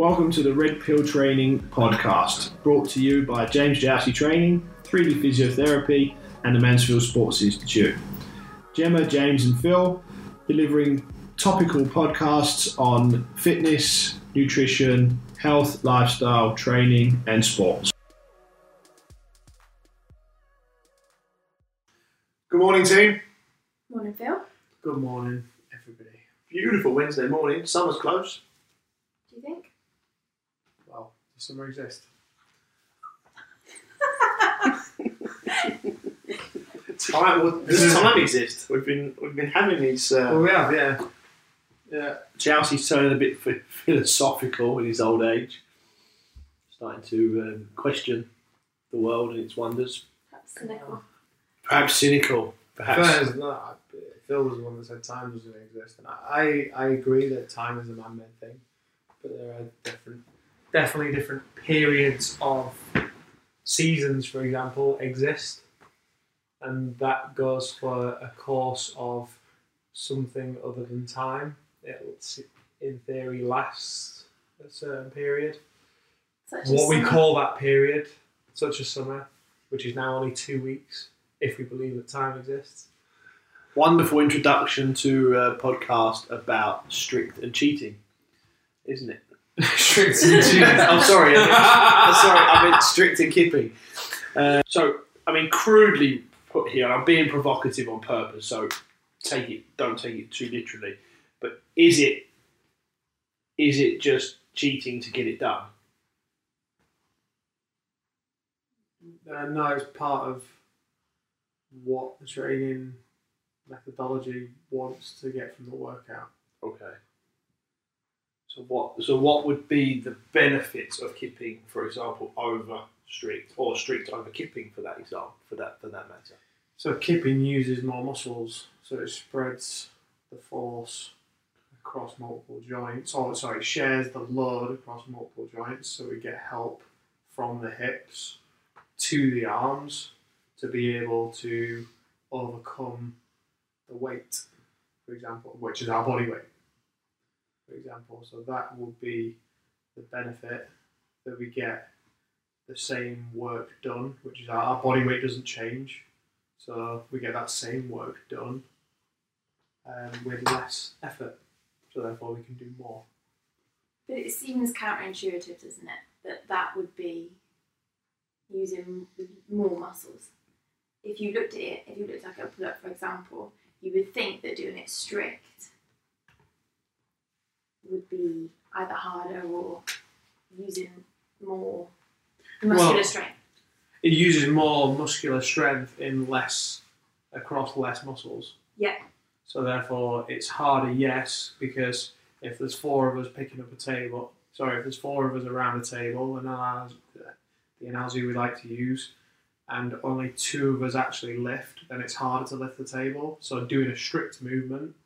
Welcome to the Red Pill Training Podcast, brought to you by James Jousey Training, 3D Physiotherapy, and the Mansfield Sports Institute. Gemma, James, and Phil delivering topical podcasts on fitness, nutrition, health, lifestyle, training, and sports. Good morning, team. Morning, Phil. Good morning, everybody. Beautiful Wednesday morning. Summer's close. Do you think? Well, does summer exist? time, well, does time exist? We've been we've been having these. Uh, Well, we have, yeah. yeah, Chelsea's turning a bit ph- philosophical in his old age, starting to um, question the world and its wonders. Perhaps cynical. Perhaps cynical. Perhaps. Fair is not. Phil was the one that said time doesn't exist, and I, I agree that time is a man-made thing, but there are different, definitely different periods of seasons, for example, exist, and that goes for a course of something other than time. It'll, in theory, lasts a certain period. Such what we summer. call that period, such as summer, which is now only two weeks, if we believe that time exists. Wonderful introduction to a podcast about strict and cheating, isn't it? Strict and cheating. I'm sorry. I meant, I'm sorry. I meant strict and kipping. Uh, so, I mean, crudely put here, and I'm being provocative on purpose. So, take it. Don't take it too literally. But is it? Is it just cheating to get it done? Uh, no, it's part of what the training methodology wants to get from the workout. Okay. So what? So what would be the benefits of kipping, for example, over strict, or strict over kipping, for that example, for that for that matter? So kipping uses more muscles, so it spreads the force across multiple joints. Or sorry, shares the load across multiple joints, so we get help from the hips to the arms to be able to overcome the weight, for example, which is our body weight. For example, so that would be the benefit that we get the same work done, which is our, body weight doesn't change. So we get that same work done um, with less effort. So therefore we can do more. But it seems counterintuitive, doesn't it? That that would be using more muscles. If you looked at it, if you looked at a pull up, for example, you would think that doing it strict would be either harder or using more muscular Well- strength. It uses more muscular strength in less across less muscles. Yeah. So therefore it's harder, yes, because if there's four of us picking up a table, sorry, if there's four of us around a table, and the analogy we like to use, and only two of us actually lift, then it's harder to lift the table. So doing a strict movement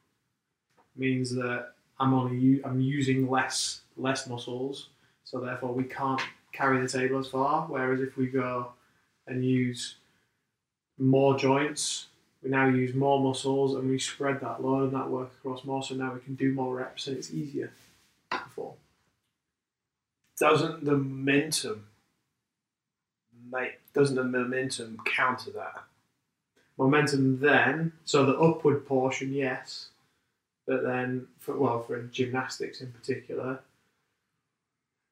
means that I'm only I'm using less less muscles, so therefore we can't carry the table as far. Whereas if we go and use more joints, we now use more muscles and we spread that load and that work across more. So now we can do more reps and it's easier. Before. Doesn't the momentum, mate? Doesn't the momentum counter that? Momentum then, so the upward portion, yes, but then for well for gymnastics in particular.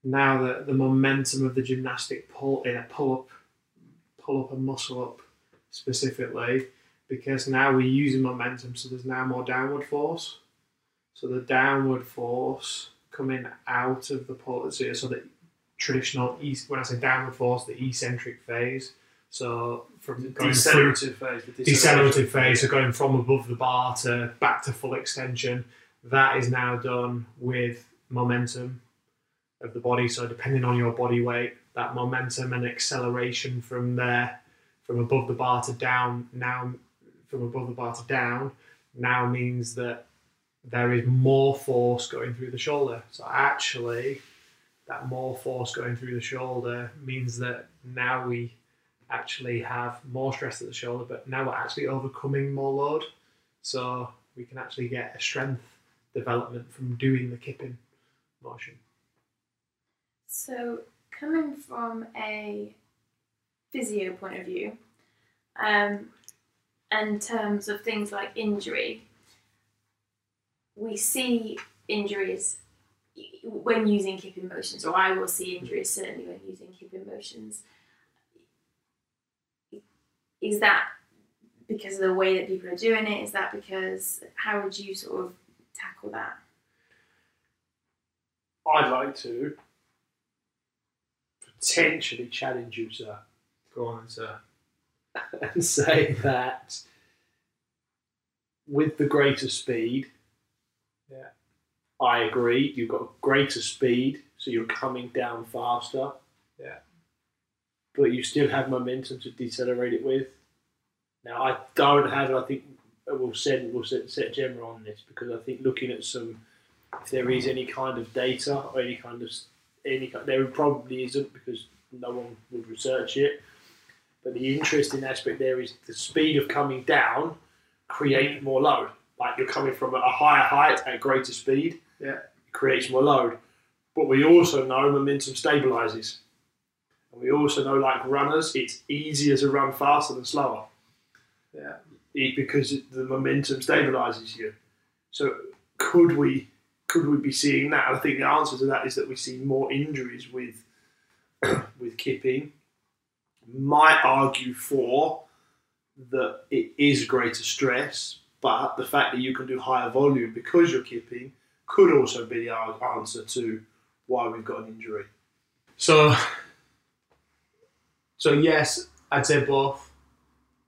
Now that the momentum of the gymnastic pull in a pull up, pull up a muscle up specifically, because now we're using momentum, so there's now more downward force. So the downward force coming out of the pull, so so the traditional. When I say downward force, the eccentric phase. So from going Decelerative phase. the decelerative phase, so going from above the bar to back to full extension, that is now done with momentum of the body. So depending on your body weight, that momentum and acceleration from there, from above the bar to down, now from above the bar to down, now means that there is more force going through the shoulder. So actually, that more force going through the shoulder means that now we actually have more stress at the shoulder, but now we're actually overcoming more load. So we can actually get a strength development from doing the kipping motion. So, coming from a physio point of view, um, in terms of things like injury, we see injuries when using kipping motions, or I will see injuries certainly when using kipping motions. Is that because of the way that people are doing it? Is that because how would you sort of tackle that? I'd like to potentially challenge you, sir, Go on, sir. and say that with the greater speed, Yeah. I agree. You've got greater speed, so you're coming down faster. Yeah. But you still have momentum to decelerate it with. Now I don't have. I think we'll send we'll set, set Gemma on this because I think looking at some, if there is any kind of data or any kind of any kind, there probably isn't because no one would research it. But the interesting aspect there is the speed of coming down create more load. Like you're coming from a higher height at greater speed. Yeah. It creates more load. But we also know momentum stabilizes. And we also know, like runners, it's easier to run faster than slower Yeah. it- because the momentum stabilizes you. So could we could we be seeing that? I think the answer to that is that we see more injuries with with kipping. Might argue for that it is greater stress, but the fact that you can do higher volume because you're kipping could also be the answer to why we've got an injury. So, so yes, I'd say both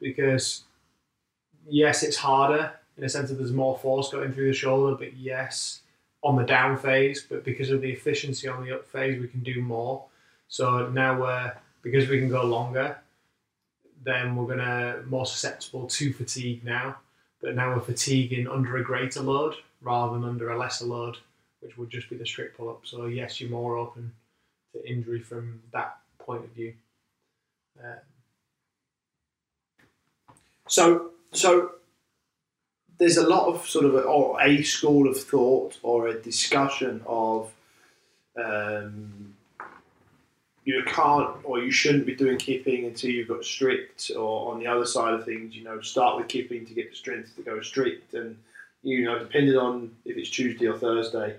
because yes, it's harder in a sense that there's more force going through the shoulder, but yes, on the down phase, but because of the efficiency on the up phase, we can do more. So now we're because we can go longer, then we're gonna more susceptible to fatigue now. But now we're fatiguing under a greater load rather than under a lesser load, which would just be the strict pull up. So yes, you're more open to injury from that point of view. So, so there's a lot of sort of a, or a school of thought or a discussion of um, you can't or you shouldn't be doing kipping until you've got strict, or on the other side of things, you know, start with kipping to get the strength to go strict, and you know, depending on if it's Tuesday or Thursday,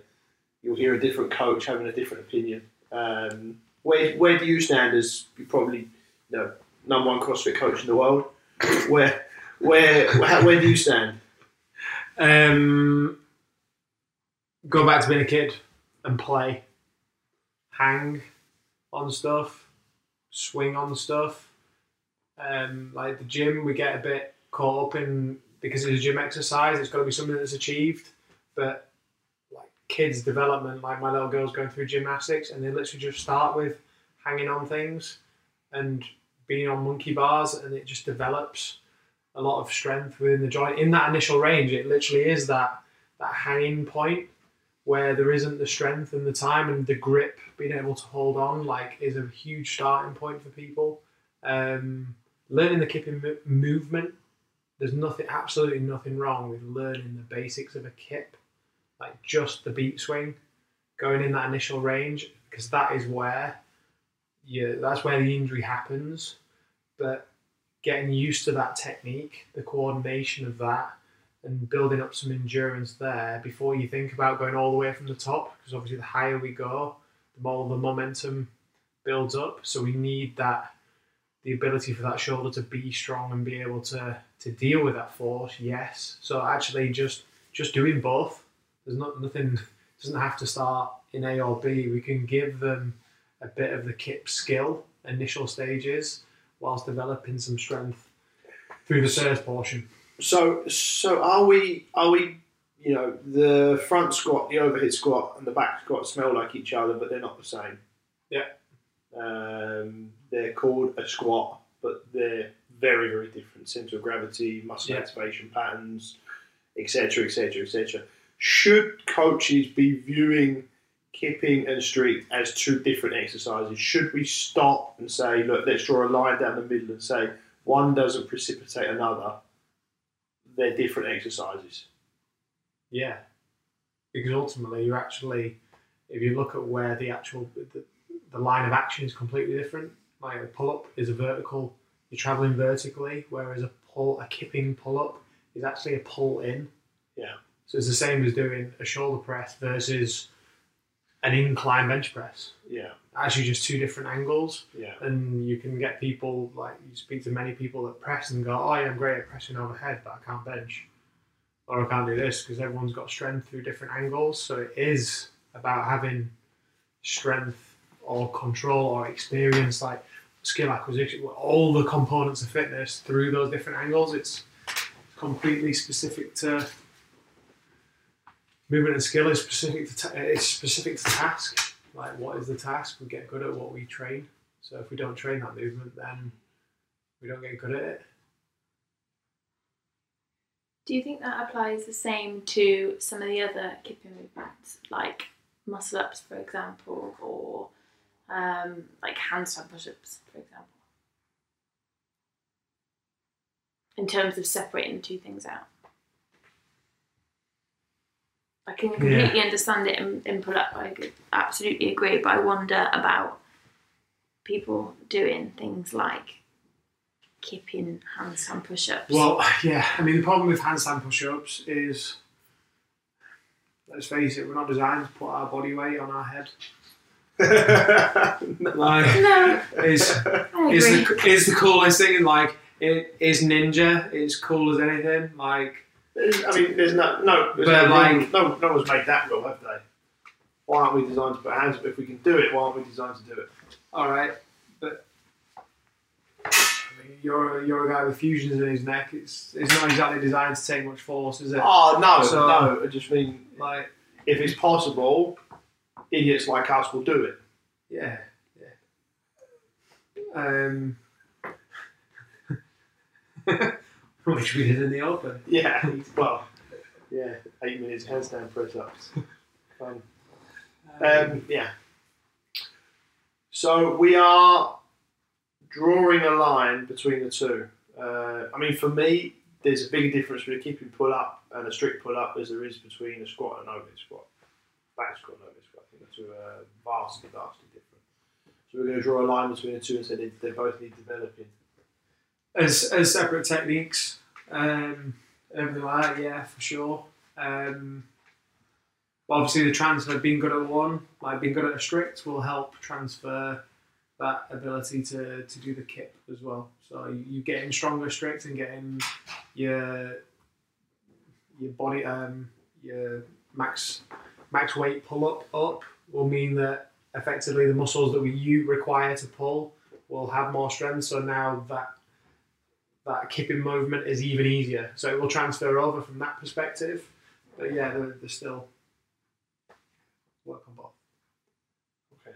you'll hear a different coach having a different opinion. Um, where where do you stand as you probably know number one CrossFit coach in the world? Where where how, where do you stand? Um, go back to being a kid and play, hang on stuff, swing on stuff. Um, like the gym, we get a bit caught up in because it's a gym exercise. It's got to be something that's achieved. But like kids' development, like my little girl's going through gymnastics, and they literally just start with hanging on things and being on monkey bars, and it just develops a lot of strength within the joint. In that initial range, it literally is that that hanging point where there isn't the strength and the time and the grip being able to hold on like is a huge starting point for people. Um, learning the kipping mo- movement, there's nothing, absolutely nothing wrong with learning the basics of a kip, like just the beat swing, going in that initial range because that is where you that's where the injury happens. But getting used to that technique, the coordination of that, and building up some endurance there before you think about going all the way from the top. Because obviously, the higher we go, the more the momentum builds up. So we need that the ability for that shoulder to be strong and be able to to deal with that force. Yes. So actually, just just doing both. There's not nothing. Doesn't have to start in A or B. We can give them a bit of the kip skill initial stages whilst developing some strength through the first portion. So so are we are we you know the front squat, the overhead squat, and the back squat smell like each other, but they're not the same. Yeah. Um, they're called a squat, but they're very very different. Center of gravity, muscle Yeah. activation patterns, etc. etc. etc. Should coaches be viewing kipping and strict as two different exercises? Should we stop and say, look, let's draw a line down the middle and say one doesn't precipitate another? They're different exercises. Yeah, because ultimately, you're actually, if you look at where the actual the, the line of action is completely different. Like a pull up is a vertical, you're traveling vertically, whereas a pull, a kipping pull up is actually a pull in. Yeah. So it's the same as doing a shoulder press versus an incline bench press. Yeah, Actually, just two different angles, yeah, and you can get people like you speak to many people that press and go, "Oh, yeah, I'm great at pressing overhead, but I can't bench, or I can't do this," because everyone's got strength through different angles. So it is about having strength or control or experience, like skill acquisition, all the components of fitness through those different angles. It's completely specific to movement and skill is specific to ta- it's specific to task. Like what is the task? We get good at what we train. So if we don't train that movement, then we don't get good at it. Do you think that applies the same to some of the other kipping movements, like muscle ups, for example, or um, like handstand push ups, for example? In terms of separating the two things out. I can completely understand it and, in pull up. I could absolutely agree, but I wonder about people doing things like kipping handstand push ups. Well, yeah. I mean, the problem with handstand push-ups is, let's face it, we're not designed to put our body weight on our head. Like, no, is is the is the coolest thing. Like, it is ninja. It's cool as anything. Like, I mean, there's no no, there's But no, like- no, no one's made that rule, have they? Why aren't we designed to put hands up? If we can do it, why aren't we designed to do it? all right, but. I mean, You're, you're a guy with fusions in his neck. It's it's not exactly designed to take much force, is it? Oh no, So- no. I just mean, Like, if it's possible, idiots like us will do it. Yeah, yeah. Um, which we did in the open. Yeah. well, yeah. Eight minutes handstand press ups. Fun. Um, yeah. So we are drawing a line between the two. Uh, I mean, for me, there's a big difference between a kipping pull up and a strict pull up as there is between a squat and an overhead squat. Back squat and overhead squat. I think the two are vastly, vastly different. So we're going to draw a line between the two and say they, they both need developing. As as separate techniques, um, everything. Yeah, for sure. Um, obviously, the transfer being good at one, like being good at a strict, will help transfer that ability to, to do the kip as well. So you getting stronger strict and getting your your body um, your max max weight pull up up will mean that effectively the muscles that we you require to pull will have more strength. So now that that kipping movement is even easier. So it will transfer over from that perspective. But yeah, they're, they're still work on both. Okay.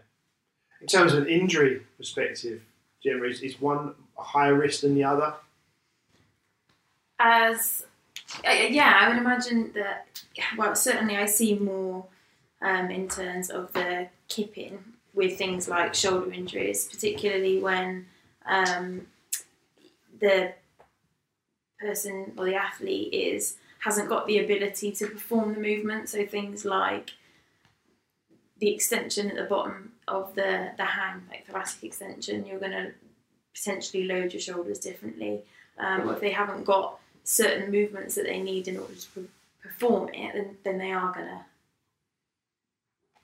In terms of an injury perspective, generally, is, is one higher risk than the other? as uh, yeah, I would imagine that. Well, certainly I see more um, in terms of the kipping with things like shoulder injuries, particularly when um, the person or the athlete is hasn't got the ability to perform the movement. So things like the extension at the bottom of the the hang, like thoracic extension, you're going to potentially load your shoulders differently. Um, or if they haven't got certain movements that they need in order to per- perform it, then, then they are going to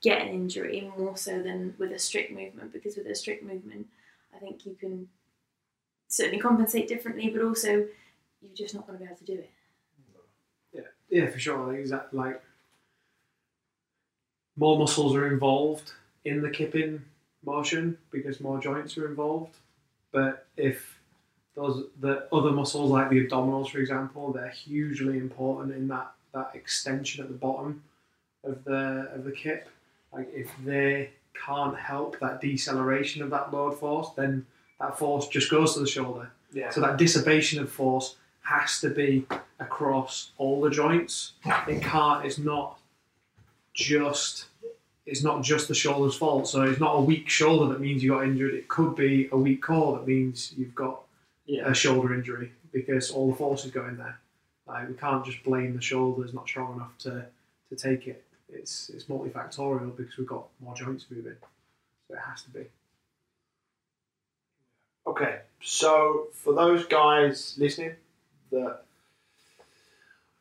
get an injury more so than with a strict movement. Because with a strict movement, I think you can certainly compensate differently, but also you're just not going to be able to do it. Yeah, yeah, for sure. Like, exact, like more muscles are involved in the kipping motion because more joints are involved. But if those the other muscles like the abdominals, for example, they're hugely important in that that extension at the bottom of the of the kip. Like if they can't help that deceleration of that load force, then that force just goes to the shoulder. Yeah. So that dissipation of force has to be across all the joints. It can't. It's not just. It's not just the shoulder's fault. So it's not a weak shoulder that means you got injured. It could be a weak core that means you've got yeah. a shoulder injury because all the force is going there. Like we can't just blame the shoulder shoulders not strong enough to, to take it. It's it's multifactorial because we've got more joints moving. So it has to be. Okay, so for those guys listening that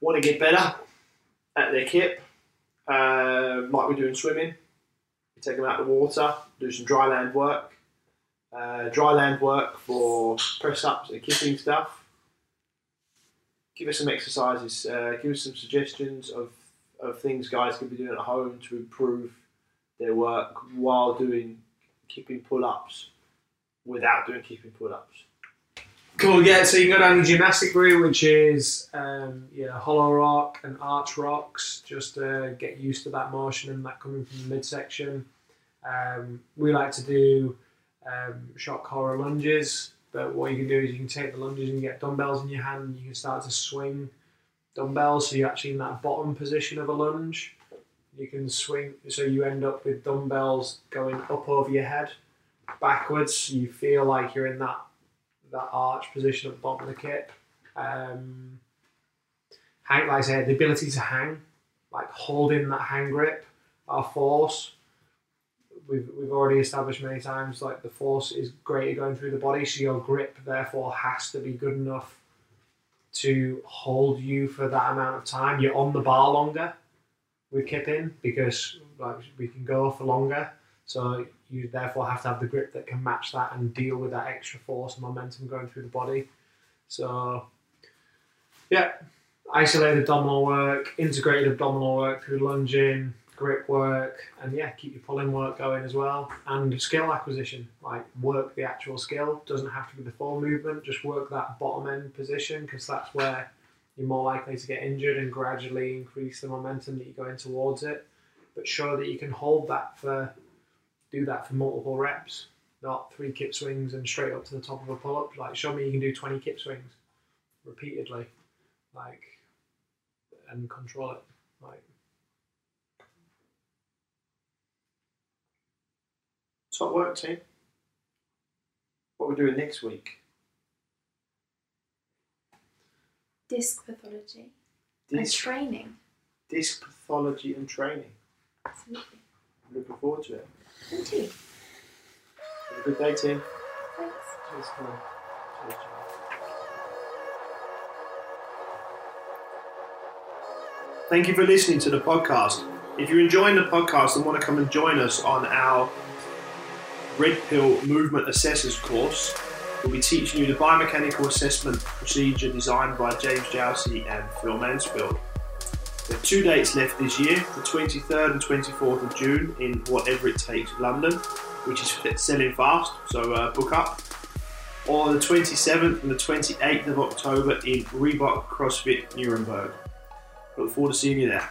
want to get better at their kip, uh, like we do in swimming, take them out of the water, do some dry land work, uh, dry land work for press ups and kipping stuff. Give us some exercises, uh, give us some suggestions of, of things guys can be doing at home to improve their work while doing kipping pull ups without doing kipping pull ups. Cool, yeah. So you can go down the gymnastic route, which is um, yeah, hollow rock and arch rocks, just to get used to that motion and that coming from the midsection. Um, we like to do um, shock horror lunges, but what you can do is you can take the lunges and get dumbbells in your hand, and you can start to swing dumbbells. So you're actually in that bottom position of a lunge. You can swing, so you end up with dumbbells going up over your head, backwards. You feel like you're in that that arch position at the bottom of the kip. Um, hang, like I said, the ability to hang, like holding that hang grip, our force. We've, we've already established many times like the force is greater going through the body, so your grip therefore has to be good enough to hold you for that amount of time. You're on the bar longer with kipping because like we can go for longer. So you therefore have to have the grip that can match that and deal with that extra force and momentum going through the body. So, yeah, isolated abdominal work, integrated abdominal work through lunging, grip work, and yeah, keep your pulling work going as well. And skill acquisition, like work the actual skill. Doesn't have to be the full movement, just work that bottom end position because that's where you're more likely to get injured and gradually increase the momentum that you're going towards it. But show that you can hold that for do that for multiple reps, not three kip swings and straight up to the top of a pull up. Like, show me you can do 20 kip swings repeatedly, like, and control it. Like, Top work, team. Eh? What we're doing next week? Disc pathology and Disc, training. disc pathology and training. Absolutely. Looking forward to it. Me too. Have a good day, team. Thanks. just, uh, Thank you for listening to the podcast. If you're enjoying the podcast and want to come and join us on our Red Pill Movement Assessors course, we'll be teaching you the biomechanical assessment procedure designed by James Jousey and Phil Mansfield. There are two dates left this year the 23rd and 24th of June in Whatever It Takes London, which is selling fast, so uh, book up. Or the 27th and the 28th of October in Reebok CrossFit Nuremberg. Look forward to seeing you there.